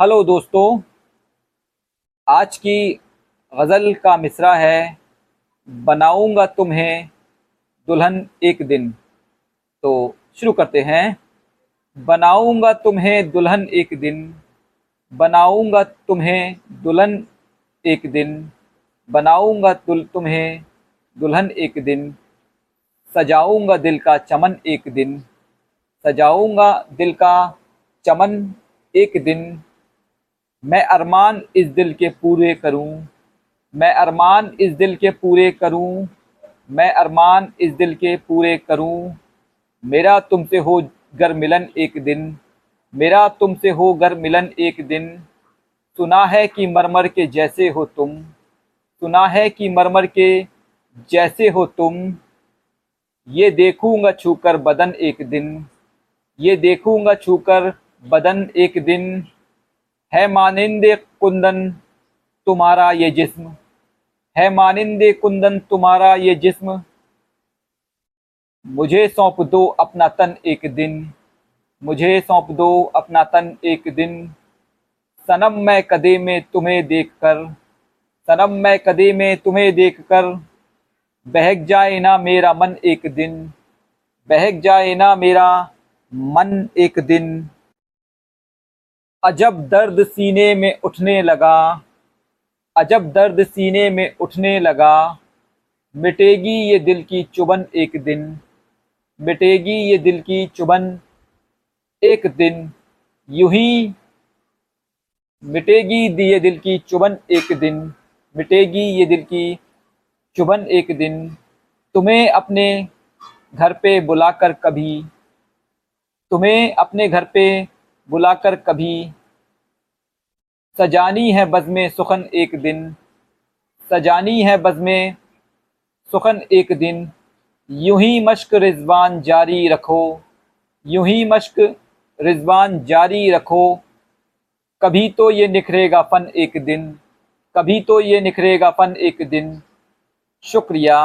Hello दोस्तों, आज की गज़ल का मिसरा है, बनाऊँगा तुम्हें दुल्हन एक दिन। तो शुरू करते हैं। बनाऊँगा तुम्हें दुल्हन एक दिन, बनाऊँगा तुम्हें दुल्हन एक दिन, बनाऊँगा तुम्हें दुल्हन एक दिन, सजाऊँगा दिल का चमन एक दिन, सजाऊँगा दिल का चमन एक दिन। मैं अरमान इस दिल के पूरे करूँ। मैं अरमान इस दिल के पूरे करूँ। मैं अरमान इस दिल के पूरे करूँ। मेरा तुमसे हो गर मिलन एक दिन। मेरा तुमसे हो गर मिलन एक दिन। सुना है कि मरमर के जैसे हो तुम। सुना है कि मरमर के जैसे हो तुम। ये देखूँगा छूकर बदन एक दिन। ये देखूँगा छूकर बदन एक दिन। है मानिंद कुंदन तुम्हारा ये जिस्म। है मानिंद कुंदन तुम्हारा ये जिस्म। मुझे सौंप दो अपना तन एक दिन। मुझे सौंप दो अपना तन एक दिन। सनम मैं कदे में तुम्हें देखकर। सनम मैं कदे में तुम्हें देखकर। बहक जाए ना मेरा मन एक दिन। बहक जाए ना मेरा मन एक दिन। अजब दर्द सीने में उठने लगा। अजब दर्द सीने में उठने लगा। मिटेगी ये दिल की चुबन एक दिन। मिटेगी ये दिल की चुबन एक दिन। यूँ ही मिटेगी ये दिल की चुबन एक दिन। मिटेगी ये दिल की चुबन एक दिन। तुम्हें अपने घर पे बुलाकर कभी। तुम्हें अपने घर पे बुलाकर कभी, सजानी है बज़म सुखन एक दिन, सजानी है बज़म सुखन एक दिन, यूँ ही मश्क रिजवान जारी रखो, यूँ ही मश्क रिजवान जारी रखो, कभी तो ये निखरेगा फ़न एक दिन, कभी तो ये निखरेगा फ़न एक दिन, शुक्रिया।